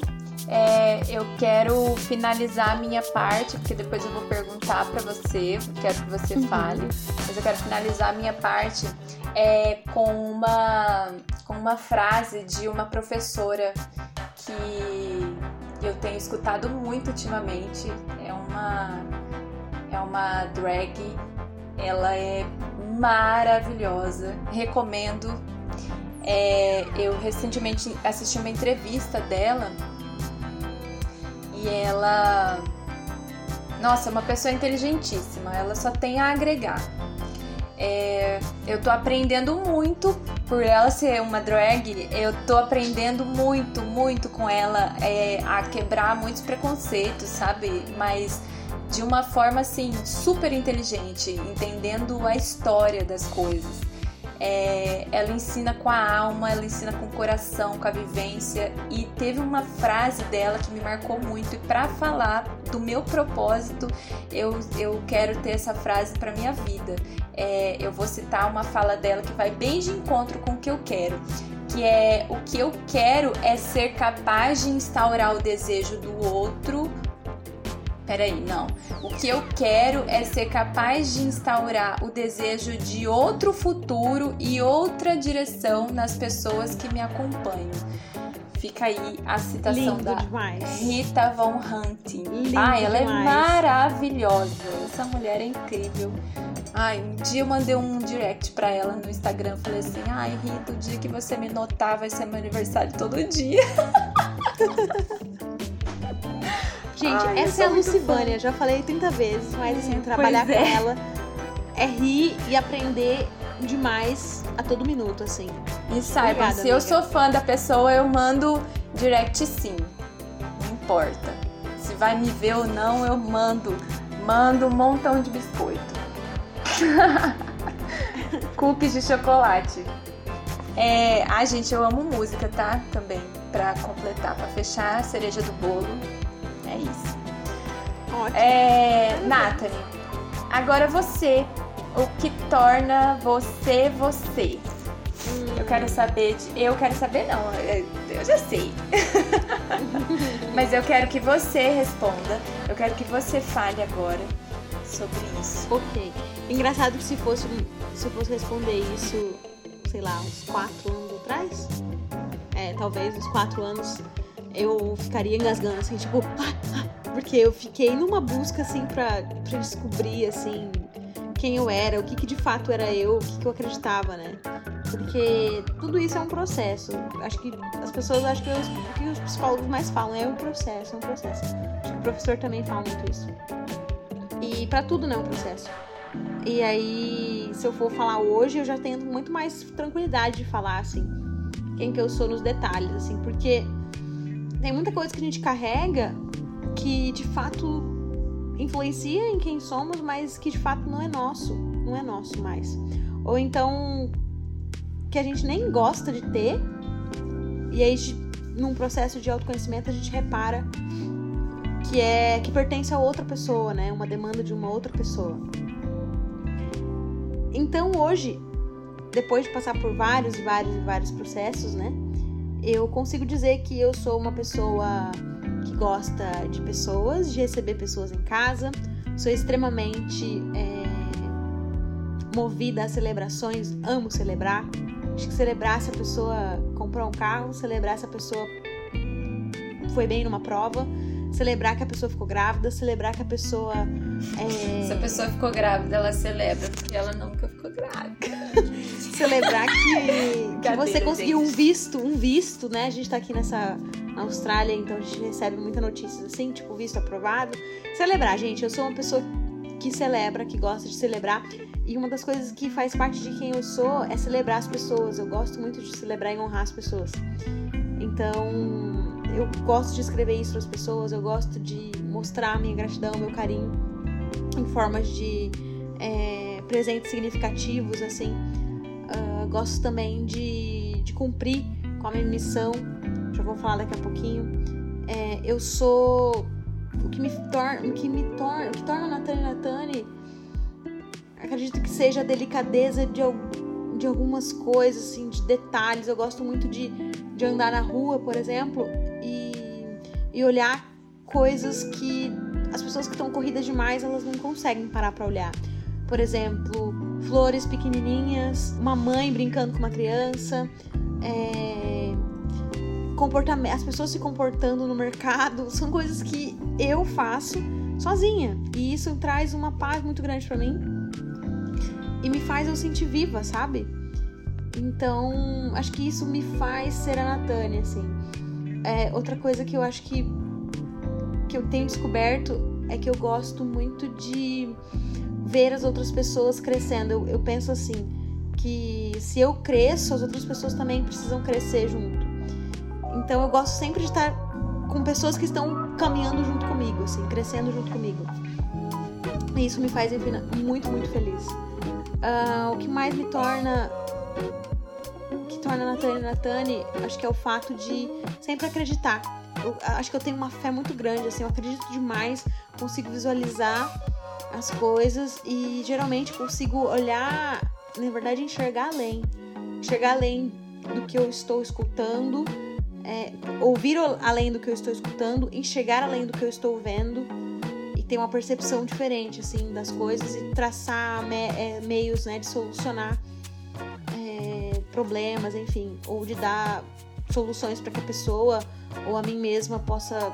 É, eu quero finalizar a minha parte, porque depois eu vou perguntar para você, quero que você uhum. fale, mas eu quero finalizar a minha parte é, com, uma, com uma frase de uma professora que eu tenho escutado muito ultimamente. É uma, é uma drag, ela é maravilhosa, recomendo. É, eu recentemente assisti uma entrevista dela e ela Nossa, é uma pessoa inteligentíssima, ela só tem a agregar. É, eu tô aprendendo muito por ela ser uma drag, eu tô aprendendo muito, muito com ela é, a quebrar muitos preconceitos, sabe? Mas de uma forma assim super inteligente, entendendo a história das coisas. É, ela ensina com a alma, ela ensina com o coração, com a vivência. E teve uma frase dela que me marcou muito. E para falar do meu propósito, eu, eu quero ter essa frase para minha vida. É, eu vou citar uma fala dela que vai bem de encontro com o que eu quero. Que é o que eu quero é ser capaz de instaurar o desejo do outro peraí, não. O que eu quero é ser capaz de instaurar o desejo de outro futuro e outra direção nas pessoas que me acompanham. Fica aí a citação Lindo da demais. Rita Von Hunting. Lindo Ai, ela demais. é maravilhosa. Essa mulher é incrível. Ai, um dia eu mandei um direct pra ela no Instagram. Falei assim: Ai, Rita, o dia que você me notar vai ser meu aniversário todo dia. Gente, Ai, eu essa é a Lucivânia, já falei 30 vezes, mas assim, trabalhar Pois com é. ela é rir e aprender demais a todo minuto, assim. E Obrigada, se eu amiga. sou fã da pessoa, eu mando direct sim. Não importa. Se vai me ver ou não, eu mando. Mando um montão de biscoito. Cookies de chocolate. É, ai, gente, eu amo música, tá? Também, pra completar, pra fechar a cereja do bolo. É isso. Ótimo. É, Nathalie, agora você. O que torna você você? Eu quero saber de. Eu quero saber, não. é, Eu já sei. Mas eu quero que você responda. Eu quero que você fale agora sobre isso. Ok. Engraçado que se fosse, se eu fosse responder isso, sei lá, uns 4 anos atrás, é, talvez uns 4 anos, eu ficaria engasgando, assim, tipo, porque eu fiquei numa busca, assim, pra, pra descobrir, assim, quem eu era, o que, que de fato era eu, o que, que eu acreditava, né? Porque tudo isso é um processo. Acho que as pessoas, acho que o que os psicólogos mais falam é um processo, é um processo. Acho que o professor também fala muito isso. E pra tudo, né, é um processo. E aí, se eu for falar hoje, eu já tenho muito mais tranquilidade de falar, assim, quem que eu sou nos detalhes, assim, porque tem muita coisa que a gente carrega que de fato influencia em quem somos, mas que de fato não é nosso, não é nosso mais. Ou então que a gente nem gosta de ter, e aí num processo de autoconhecimento a gente repara que é que pertence a outra pessoa, né? Uma demanda de uma outra pessoa. Então hoje, depois de passar por vários, vários e vários processos, né? Eu consigo dizer que eu sou uma pessoa que gosta de pessoas, de receber pessoas em casa. Sou extremamente é, movida a celebrações, amo celebrar. Acho que celebrar se a pessoa comprou um carro, celebrar se a pessoa foi bem numa prova, celebrar que a pessoa ficou grávida, celebrar que a pessoa. É, Se a pessoa ficou grávida, ela celebra, porque ela nunca ficou grávida. celebrar que, que você conseguiu um visto, um visto, né? A gente tá aqui nessa Austrália, então a gente recebe muita notícias assim, tipo visto aprovado. Celebrar, gente, eu sou uma pessoa que celebra, que gosta de celebrar. E uma das coisas que faz parte de quem eu sou é celebrar as pessoas. Eu gosto muito de celebrar e honrar as pessoas. Então, eu gosto de escrever isso para as pessoas, eu gosto de mostrar minha gratidão, meu carinho em formas de é, presentes significativos, assim. Ah, gosto também de, de cumprir com a minha missão, já vou falar daqui a pouquinho. É, eu sou o que me torna, o que me torna, o que torna Natane Natane, acredito que seja a delicadeza de, de algumas coisas, assim, de detalhes. Eu gosto muito de, de andar na rua, por exemplo, e, e olhar coisas que as pessoas que estão corridas demais elas não conseguem parar para olhar. Por exemplo, flores pequenininhas, uma mãe brincando com uma criança, é, comportamento, as pessoas se comportando no mercado, são coisas que eu faço sozinha e isso traz uma paz muito grande para mim e me faz eu sentir viva, sabe? Então, acho que isso me faz ser a Natânia, assim. É, outra coisa que eu acho que, que eu tenho descoberto é que eu gosto muito de ver as outras pessoas crescendo. Eu, eu penso assim, que se eu cresço, as outras pessoas também precisam crescer junto. Então eu gosto sempre de estar com pessoas que estão caminhando junto comigo, assim, crescendo junto comigo. E isso me faz muito, muito feliz. Uh, o que mais me torna que torna Natane Natane, acho que é o fato de sempre acreditar. Eu, acho que eu tenho uma fé muito grande, assim, eu acredito demais, consigo visualizar as coisas e geralmente consigo olhar, na verdade, enxergar além. Enxergar além do que eu estou escutando, é, ouvir além do que eu estou escutando, enxergar além do que eu estou vendo e ter uma percepção diferente, assim, das coisas e traçar me, é, meios, né, de solucionar é, problemas, enfim, ou de dar soluções para que a pessoa ou a mim mesma possa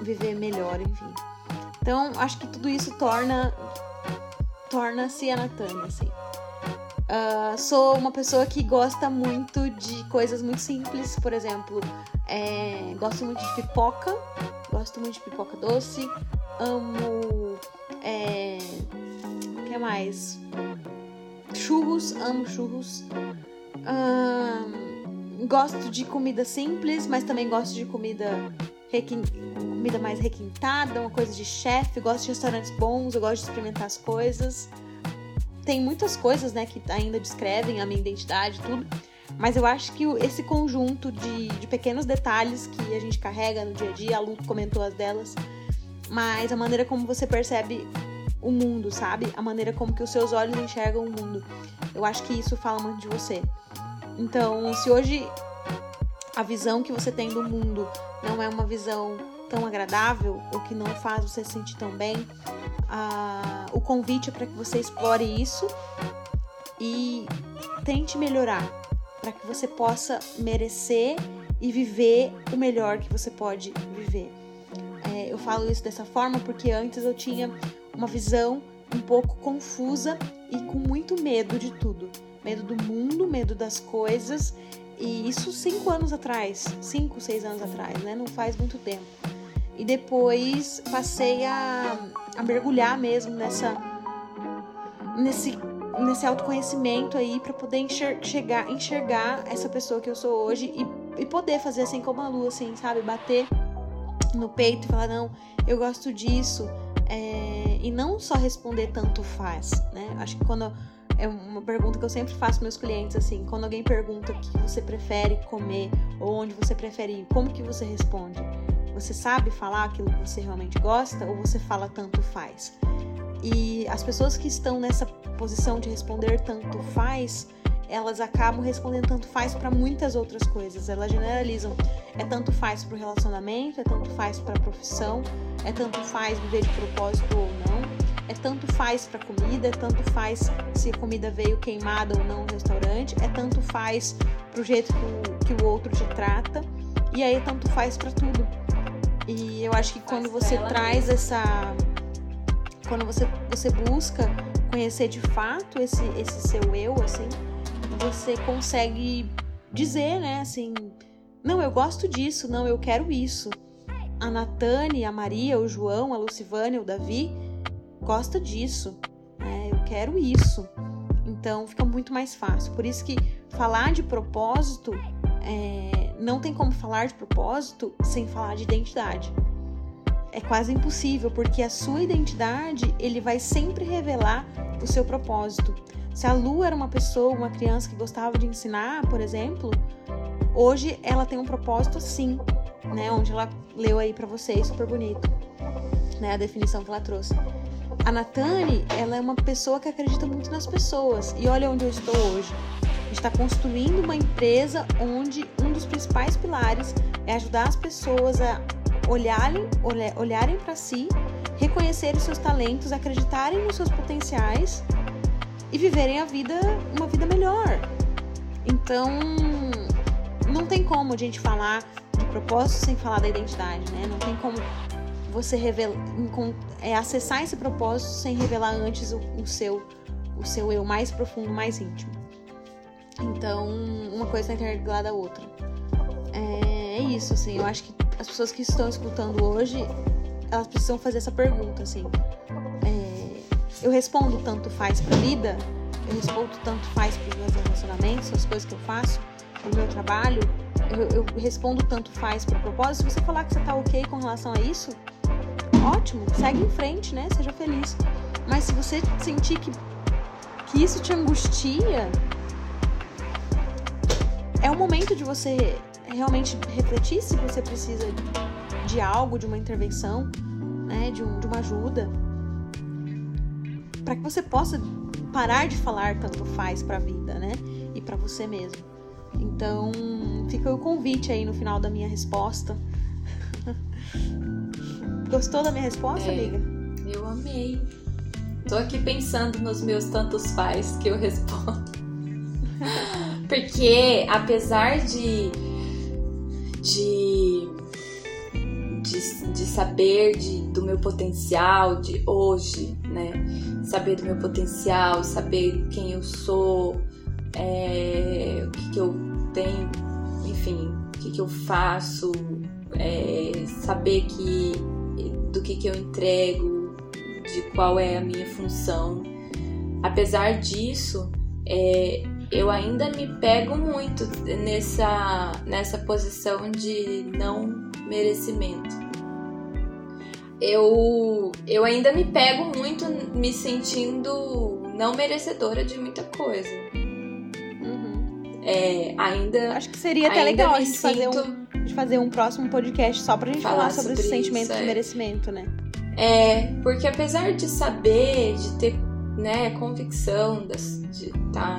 viver melhor, enfim. Então, acho que tudo isso torna torna-se a Natânia, assim. Uh, sou uma pessoa que gosta muito de coisas muito simples, por exemplo, é, gosto muito de pipoca, gosto muito de pipoca doce, amo. É, o que mais? Churros, amo churros. Uh, gosto de comida simples, mas também gosto de comida requin... comida mais requintada, uma coisa de chefe, gosto de restaurantes bons, eu gosto de experimentar as coisas. Tem muitas coisas, né, que ainda descrevem a minha identidade, tudo. Mas eu acho que esse conjunto de, de pequenos detalhes que a gente carrega no dia a dia, a Lu comentou as delas, mas a maneira como você percebe o mundo, sabe? A maneira como que os seus olhos enxergam o mundo. Eu acho que isso fala muito de você. Então, se hoje a visão que você tem do mundo não é uma visão tão agradável ou que não faz você se sentir tão bem, ah, o convite é para que você explore isso e tente melhorar, para que você possa merecer e viver o melhor que você pode viver. É, eu falo isso dessa forma porque antes eu tinha uma visão um pouco confusa e com muito medo de tudo. Medo do mundo, medo das coisas e isso cinco anos atrás, cinco, seis anos atrás, né? Não faz muito tempo. E depois passei a, a mergulhar mesmo nessa nesse nesse autoconhecimento aí para poder enxergar, enxergar essa pessoa que eu sou hoje e, e poder fazer assim como a Lu, assim, sabe? Bater no peito e falar, não, eu gosto disso. É, e não só responder tanto faz, né? Acho que quando é uma pergunta que eu sempre faço meus clientes assim, quando alguém pergunta o que você prefere comer ou onde você prefere ir, como que você responde? Você sabe falar aquilo que você realmente gosta ou você fala tanto faz? E as pessoas que estão nessa posição de responder tanto faz, elas acabam respondendo tanto faz para muitas outras coisas. Elas generalizam. É tanto faz para o relacionamento, é tanto faz para a profissão, é tanto faz viver de propósito ou não é tanto faz para comida, é tanto faz se a comida veio queimada ou não no restaurante, é tanto faz pro jeito que o, que o outro te trata, e aí é tanto faz para tudo. E eu acho que quando você traz essa. Quando você, você busca conhecer de fato esse, esse seu eu, assim, você consegue dizer, né, assim, não, eu gosto disso, não, eu quero isso. A Natane, a Maria, o João, a Lucivânia, o Davi, gosta disso, né? eu quero isso. Então fica muito mais fácil. Por isso que falar de propósito é, não tem como falar de propósito sem falar de identidade. É quase impossível, porque a sua identidade ele vai sempre revelar o seu propósito. Se a Lu era uma pessoa, uma criança que gostava de ensinar, por exemplo, hoje ela tem um propósito sim, né? Onde ela leu aí para vocês, super bonito, né? A definição que ela trouxe. A Natane, ela é uma pessoa que acredita muito nas pessoas. E olha onde eu estou hoje. Está construindo uma empresa onde um dos principais pilares é ajudar as pessoas a olharem, olharem para si, reconhecerem seus talentos, acreditarem nos seus potenciais e viverem a vida, uma vida melhor. Então, não tem como a gente falar de propósito sem falar da identidade, né? Não tem como você é, acessar esse propósito sem revelar antes o, o, seu o seu eu mais profundo, mais íntimo. Então, uma coisa está interligada à outra. É, é isso, assim, eu acho que as pessoas que estão escutando hoje elas precisam fazer essa pergunta, assim. É, eu respondo tanto faz pra vida, eu respondo tanto faz pros meus relacionamentos, as coisas que eu faço, pro meu trabalho, eu, eu respondo tanto faz pro propósito. Se você falar que você tá ok com relação a isso, ótimo, segue em frente, né? Seja feliz. Mas se você sentir que, que isso te angustia, é o momento de você realmente refletir se você precisa de algo, de uma intervenção, né, de, um, de uma ajuda, para que você possa parar de falar tanto faz para a vida, né, e para você mesmo. Então, fica o convite aí no final da minha resposta. Gostou da minha resposta, é, amiga? Eu amei. Tô aqui pensando nos meus tantos faz que eu respondo. Porque apesar de de, de, de saber de, do meu potencial de hoje, né? Saber do meu potencial, saber quem eu sou, é, o que, que eu tenho, enfim, o que, que eu faço, é, saber que do que, que eu entrego, de qual é a minha função. Apesar disso, é, eu ainda me pego muito nessa, nessa posição de não merecimento. Eu, eu ainda me pego muito me sentindo não merecedora de muita coisa. Uhum. É, ainda. Acho que seria até legal a gente fazer, um, de fazer um próximo podcast só pra gente falar, falar sobre, sobre esse sentimento de é. merecimento, né? É, porque apesar de saber, de ter né, convicção das, de tá,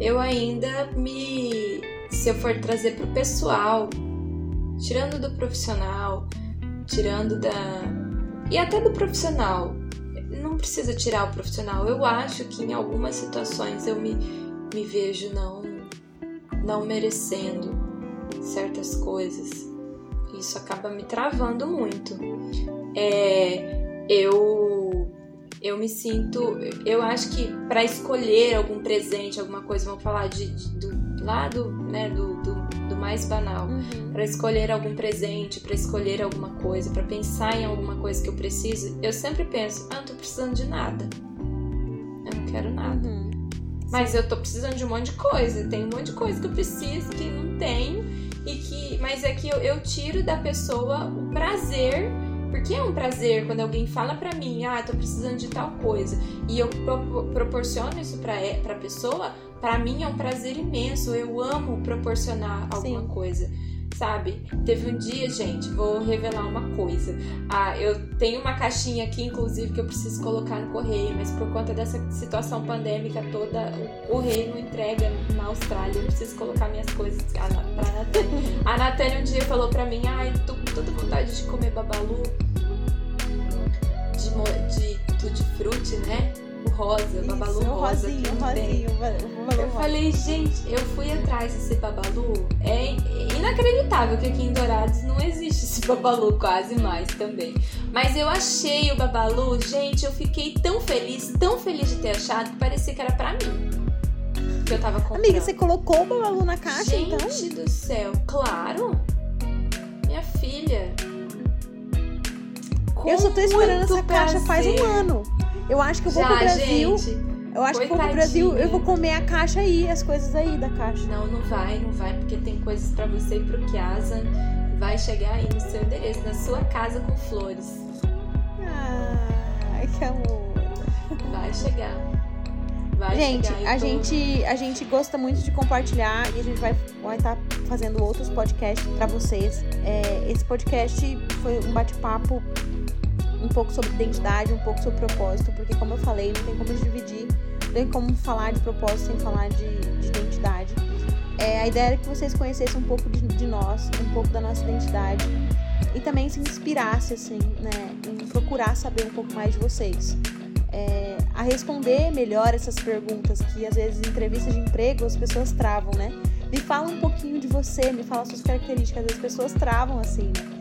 eu ainda me se eu for trazer pro pessoal, tirando do profissional, tirando da e até do profissional, não precisa tirar o profissional. Eu acho que em algumas situações eu me, me vejo não não merecendo certas coisas. Isso acaba me travando muito. É, eu eu me sinto. Eu acho que para escolher algum presente, alguma coisa, vamos falar de, de do lado né, do, do, do mais banal, uhum. para escolher algum presente, para escolher alguma coisa, para pensar em alguma coisa que eu preciso, eu sempre penso: ah, não tô precisando de nada. Eu não quero nada. Uhum. Mas eu tô precisando de um monte de coisa. Tem um monte de coisa que eu preciso que não tem. E que, mas é que eu, eu tiro da pessoa o prazer porque é um prazer quando alguém fala para mim, ah, tô precisando de tal coisa, e eu pro proporciono isso pra, pra pessoa, para mim é um prazer imenso. Eu amo proporcionar alguma Sim. coisa sabe? Teve um dia, gente, vou revelar uma coisa. Ah, eu tenho uma caixinha aqui, inclusive, que eu preciso colocar no correio, mas por conta dessa situação pandêmica toda, o correio não entrega na Austrália. Eu preciso colocar minhas coisas pra Natânia. A Natânia um dia falou pra mim: ai, tô com toda vontade de comer babalu de, de tutti frutti, né? Rosa, o babalu Isso, rosa. Rosinho, rosinho, eu falei, gente, eu fui atrás desse babalu. É inacreditável que aqui em Dourados não existe esse babalu quase mais também. Mas eu achei o babalu, gente, eu fiquei tão feliz, tão feliz de ter achado que parecia que era pra mim. Que eu tava comprando. Amiga, você colocou o babalu na caixa gente então? Gente do céu, claro. Minha filha. Com eu só tô esperando essa caixa faz um ano. Eu acho que eu vou Já, pro Brasil. Gente, eu acho que eu vou pro Brasil, eu vou comer a caixa aí, as coisas aí da caixa. Não, não vai, não vai, porque tem coisas para você e pro Kiasa. Vai chegar aí no seu endereço, na sua casa com flores. Ai, que amor. Vai chegar. Vai gente, chegar, a tô... gente a gente gosta muito de compartilhar e a gente vai vai estar tá fazendo outros podcasts para vocês. É, esse podcast foi um bate-papo um pouco sobre identidade, um pouco sobre propósito, porque como eu falei, não tem como dividir, não tem como falar de propósito sem falar de, de identidade. É, a ideia era que vocês conhecessem um pouco de, de, nós, um pouco da nossa identidade e também se inspirasse assim, né, em procurar saber um pouco mais de vocês. É, a responder melhor essas perguntas que às vezes em entrevistas de emprego as pessoas travam, né? Me fala um pouquinho de você, me fala suas características, as pessoas travam assim, né?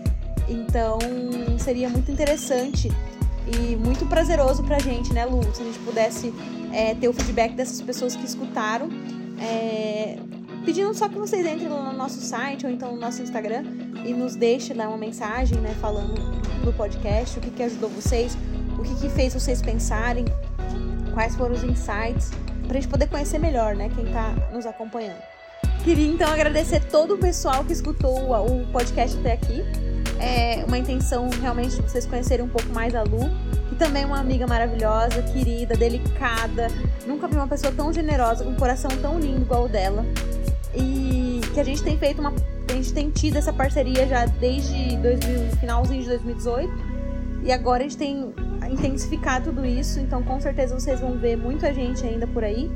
Então seria muito interessante e muito prazeroso pra gente, né, Lu? Se a gente pudesse é, ter o feedback dessas pessoas que escutaram. É, pedindo só que vocês entrem no nosso site ou então no nosso Instagram, e nos deixe lá uma mensagem, né, falando no podcast o que, que ajudou vocês, o que, que fez vocês pensarem, quais foram os insights, pra gente poder conhecer melhor, né, quem tá nos acompanhando. Queria então agradecer todo o pessoal que escutou o podcast até aqui. É uma intenção realmente de vocês conhecerem um pouco mais a Lu, que também é uma amiga maravilhosa, querida, delicada. Nunca vi uma pessoa tão generosa, com um coração tão lindo igual o dela. E que a gente tem feito uma. A gente tem tido essa parceria já desde 2000, finalzinho de 2018. E agora a gente tem intensificado tudo isso, então com certeza vocês vão ver muita gente ainda por aí.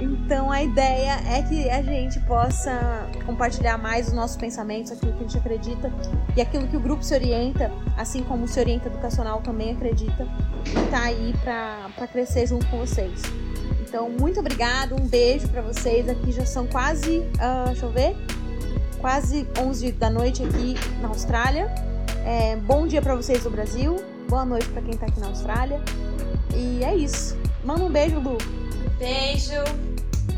Então a ideia é que a gente possa compartilhar mais os nossos pensamentos, aquilo que a gente acredita e aquilo que o grupo se orienta, assim como o Se Orienta Educacional também acredita, e tá aí para crescer junto com vocês. Então, muito obrigado, um beijo para vocês. Aqui já são quase, uh, deixa eu ver, quase 11 da noite aqui na Austrália. É, bom dia para vocês do Brasil, boa noite para quem tá aqui na Austrália. E é isso. Manda um beijo, Lu. Beijo.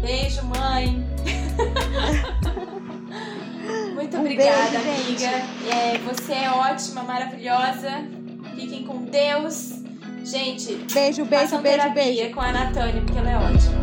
Beijo, mãe. Muito um obrigada, beijo, amiga. É, você é ótima, maravilhosa. Fiquem com Deus. Gente, beijo, beijo, beijo, beijo. com a Natânia, porque ela é ótima.